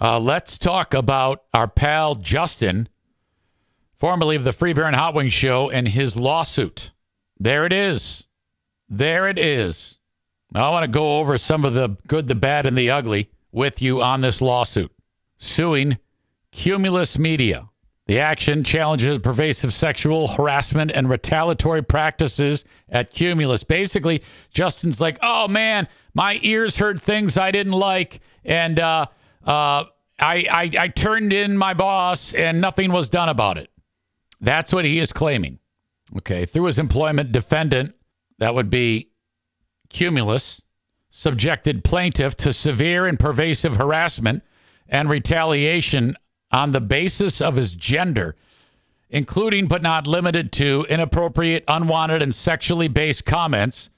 Uh, let's talk about our pal Justin, formerly of the Free and Hot Wings Show, and his lawsuit. There it is. There it is. Now, I want to go over some of the good, the bad, and the ugly with you on this lawsuit. Suing Cumulus Media. The action challenges pervasive sexual harassment and retaliatory practices at Cumulus. Basically, Justin's like, oh man, my ears heard things I didn't like, and uh, uh, I, I, I turned in my boss, and nothing was done about it. That's what he is claiming. Okay, through his employment, defendant, that would be Cumulus, subjected plaintiff to severe and pervasive harassment and retaliation on the basis of his gender, including but not limited to inappropriate, unwanted, and sexually based comments,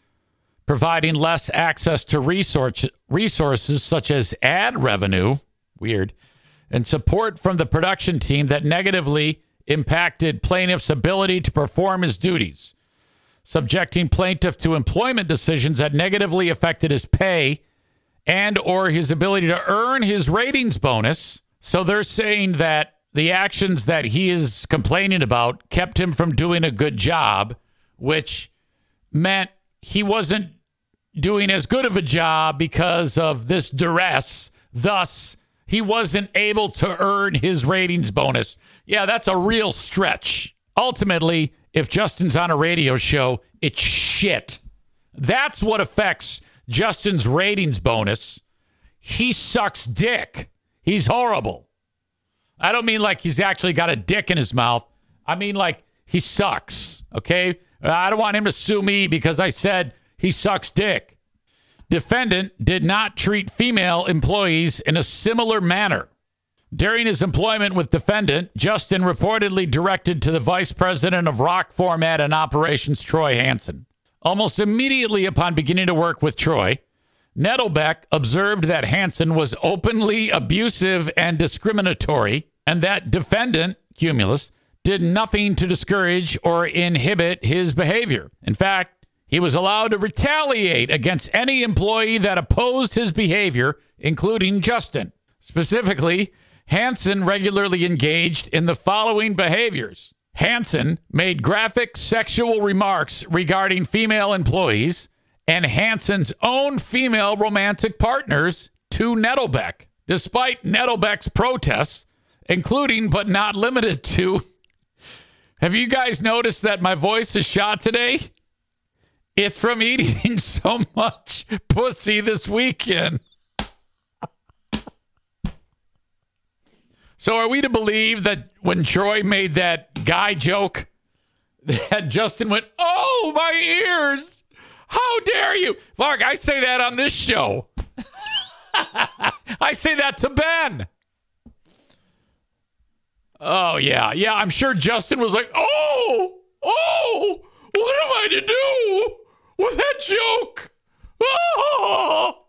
providing less access to resource, resources such as ad revenue, weird, and support from the production team that negatively impacted plaintiff's ability to perform his duties, subjecting plaintiff to employment decisions that negatively affected his pay and or his ability to earn his ratings bonus. So they're saying that the actions that he is complaining about kept him from doing a good job, which meant he wasn't doing as good of a job because of this duress. Thus, he wasn't able to earn his ratings bonus. Yeah, that's a real stretch. Ultimately, if Justin's on a radio show, it's shit. That's what affects Justin's ratings bonus. He sucks dick. He's horrible. I don't mean like he's actually got a dick in his mouth. I mean like he sucks. Okay. I don't want him to sue me because I said he sucks dick. Defendant did not treat female employees in a similar manner. During his employment with defendant, Justin reportedly directed to the vice president of rock format and operations, Troy Hansen. Almost immediately upon beginning to work with Troy, Nettlebeck observed that Hansen was openly abusive and discriminatory, and that defendant, Cumulus, did nothing to discourage or inhibit his behavior. In fact, he was allowed to retaliate against any employee that opposed his behavior, including Justin. Specifically, Hansen regularly engaged in the following behaviors. Hansen made graphic sexual remarks regarding female employees and Hansen's own female romantic partners to Nettlebeck, despite Nettlebeck's protests, including but not limited to. Have you guys noticed that my voice is shot today? It's from eating so much pussy this weekend. So are we to believe that when Troy made that guy joke, that Justin went, "Oh, my ears! How dare you, Mark? I say that on this show. I say that to Ben. Oh yeah, yeah. I'm sure Justin was like, "Oh, oh, what am I to do with that joke?" Oh.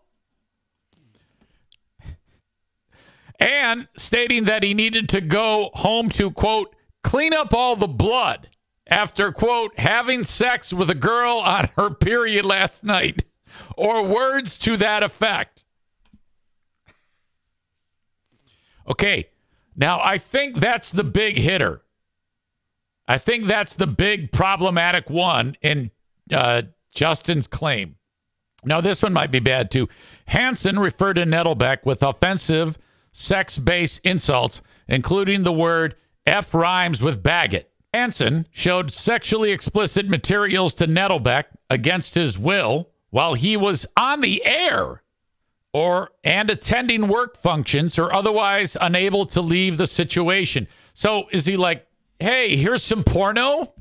and stating that he needed to go home to, quote, clean up all the blood after, quote, having sex with a girl on her period last night, or words to that effect. Okay, now I think that's the big hitter. I think that's the big problematic one in uh, Justin's claim. Now, this one might be bad too. Hansen referred to Nettlebeck with offensive sex based insults, including the word F rhymes with Baggett. Hansen showed sexually explicit materials to Nettlebeck against his will while he was on the air or and attending work functions or otherwise unable to leave the situation. So is he like, hey, here's some porno?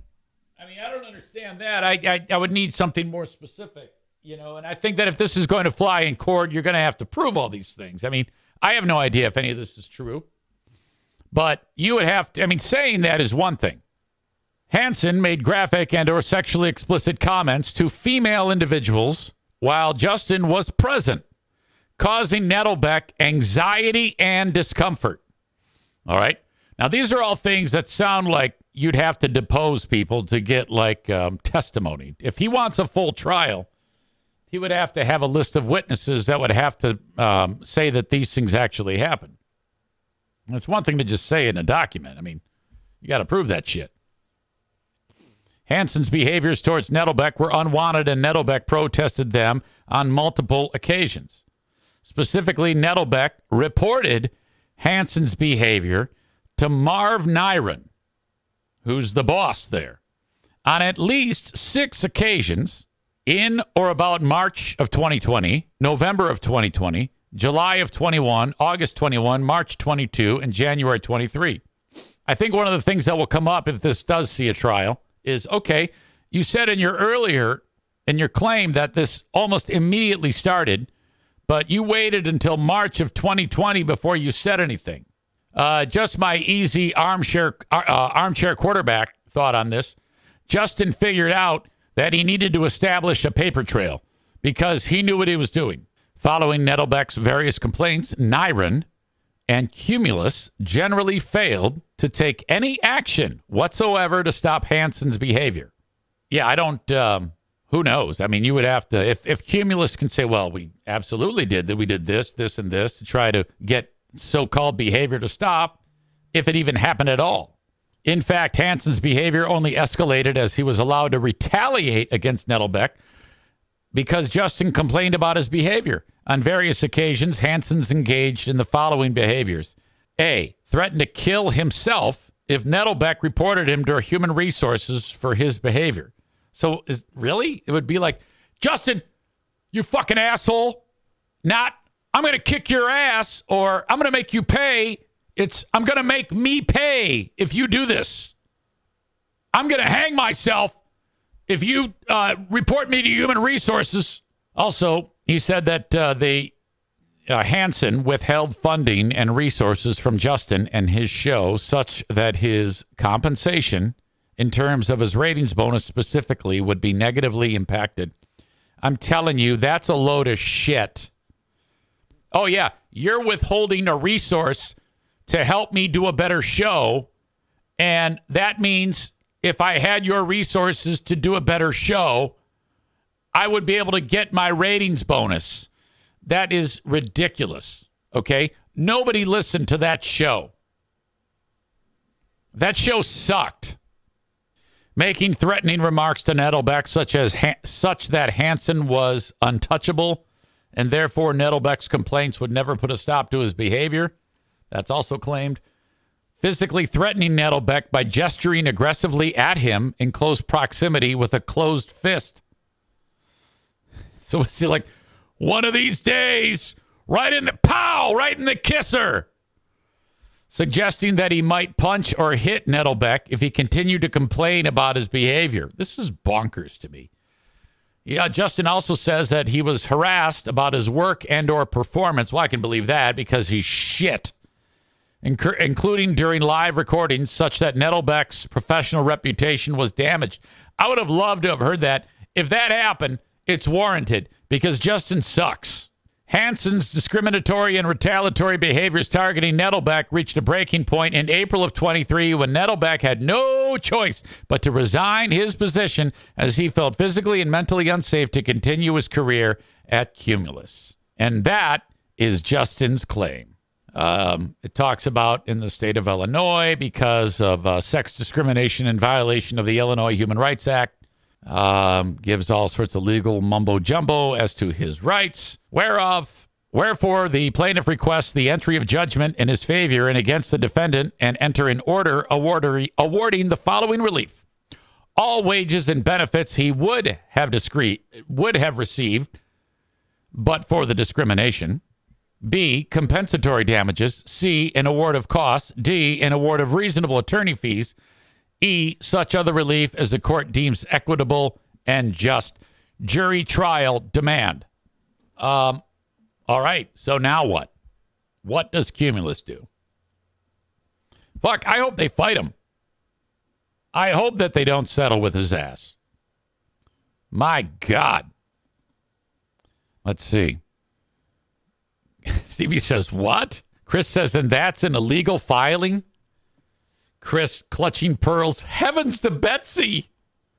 I mean, I don't understand that. I, I, I would need something more specific, you know, and I think that if this is going to fly in court, you're going to have to prove all these things. I mean, I have no idea if any of this is true, but you would have to, I mean, saying that is one thing. Hansen made graphic and or sexually explicit comments to female individuals while Justin was present, causing Nettlebeck anxiety and discomfort. All right. Now, these are all things that sound like you'd have to depose people to get like um, testimony. If he wants a full trial, he would have to have a list of witnesses that would have to um, say that these things actually happened. It's one thing to just say in a document. I mean, you got to prove that shit. Hansen's behaviors towards Nettlebeck were unwanted, and Nettlebeck protested them on multiple occasions. Specifically, Nettlebeck reported Hansen's behavior to Marv Nyren, who's the boss there, on at least six occasions in or about March of 2020, November of 2020, July of 21, August 21, March 22, and January 23. I think one of the things that will come up if this does see a trial is okay, you said in your earlier in your claim that this almost immediately started, but you waited until March of 2020 before you said anything. Uh, just my easy armchair uh, uh, armchair quarterback thought on this. Justin figured out that he needed to establish a paper trail because he knew what he was doing. Following Nettlebeck's various complaints, Nyren and Cumulus generally failed to take any action whatsoever to stop Hansen's behavior. Yeah, I don't. Um, who knows? I mean, you would have to if if Cumulus can say, "Well, we absolutely did that. We did this, this, and this to try to get so-called behavior to stop, if it even happened at all." In fact, Hansen's behavior only escalated as he was allowed to retaliate against Nettlebeck because Justin complained about his behavior. On various occasions, Hansen's engaged in the following behaviors A. Threatened to kill himself if Nettlebeck reported him to human resources for his behavior. So, is really? It would be like, Justin, you fucking asshole. Not, I'm going to kick your ass or I'm going to make you pay. It's, I'm going to make me pay if you do this. I'm going to hang myself if you uh, report me to human resources. Also, he said that uh, they uh, Hansen withheld funding and resources from Justin and his show, such that his compensation, in terms of his ratings bonus specifically, would be negatively impacted. I'm telling you, that's a load of shit. Oh, yeah, you're withholding a resource to help me do a better show. And that means if I had your resources to do a better show, I would be able to get my ratings bonus. That is ridiculous. Okay. Nobody listened to that show. That show sucked. Making threatening remarks to Nettlebeck, such as such that Hansen was untouchable, and therefore Nettlebeck's complaints would never put a stop to his behavior. That's also claimed physically threatening Nettlebeck by gesturing aggressively at him in close proximity with a closed fist. So it's like, one of these days, right in the pow, right in the kisser. Suggesting that he might punch or hit Nettlebeck if he continued to complain about his behavior. This is bonkers to me. Yeah, Justin also says that he was harassed about his work and or performance. Well, I can believe that because he's shit including during live recordings, such that Nettlebeck's professional reputation was damaged. I would have loved to have heard that. If that happened, it's warranted because Justin sucks. Hansen's discriminatory and retaliatory behaviors targeting Nettlebeck reached a breaking point in April of 23 when Nettlebeck had no choice but to resign his position as he felt physically and mentally unsafe to continue his career at Cumulus. And that is Justin's claim. Um, it talks about in the state of Illinois because of uh, sex discrimination and violation of the Illinois Human Rights Act. Um, gives all sorts of legal mumbo jumbo as to his rights, whereof Wherefore, the plaintiff requests the entry of judgment in his favor and against the defendant and enter an order awarding the following relief. All wages and benefits he would have discreet, would have received, but for the discrimination. B, compensatory damages. C, an award of costs. D, an award of reasonable attorney fees. E, such other relief as the court deems equitable and just. Jury trial demand. Um, all right. So now what? What does Cumulus do? Fuck, I hope they fight him. I hope that they don't settle with his ass. My God. Let's see. Stevie says, What? Chris says, And that's an illegal filing? Chris, clutching pearls. Heavens to Betsy.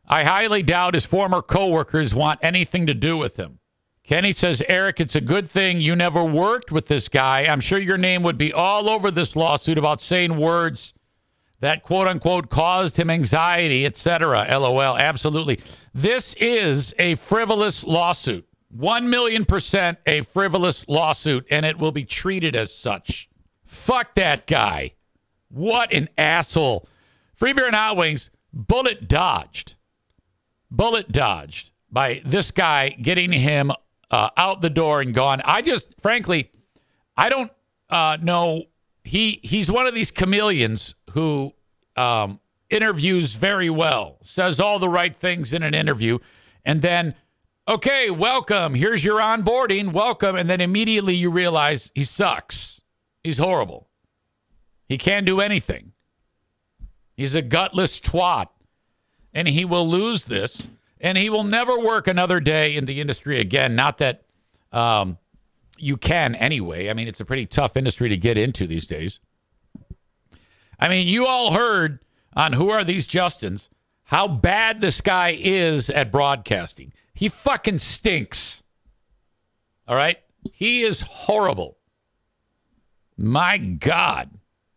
I highly doubt his former coworkers want anything to do with him. Kenny says, Eric, it's a good thing you never worked with this guy. I'm sure your name would be all over this lawsuit about saying words that quote unquote caused him anxiety, etc. LOL. Absolutely. This is a frivolous lawsuit. 1 million percent a frivolous lawsuit, and it will be treated as such. Fuck that guy. What an asshole. Free beer and hot wings, bullet dodged. Bullet dodged by this guy getting him uh, out the door and gone. I just, frankly, I don't uh, know. He he's one of these chameleons who um, interviews very well, says all the right things in an interview, and then, okay, welcome. Here's your onboarding. Welcome, and then immediately you realize he sucks. He's horrible. He can't do anything. He's a gutless twat, and he will lose this and he will never work another day in the industry again. Not that um, you can anyway. I mean, it's a pretty tough industry to get into these days. I mean, you all heard on Who Are These Justins how bad this guy is at broadcasting. He fucking stinks. All right? He is horrible. My God.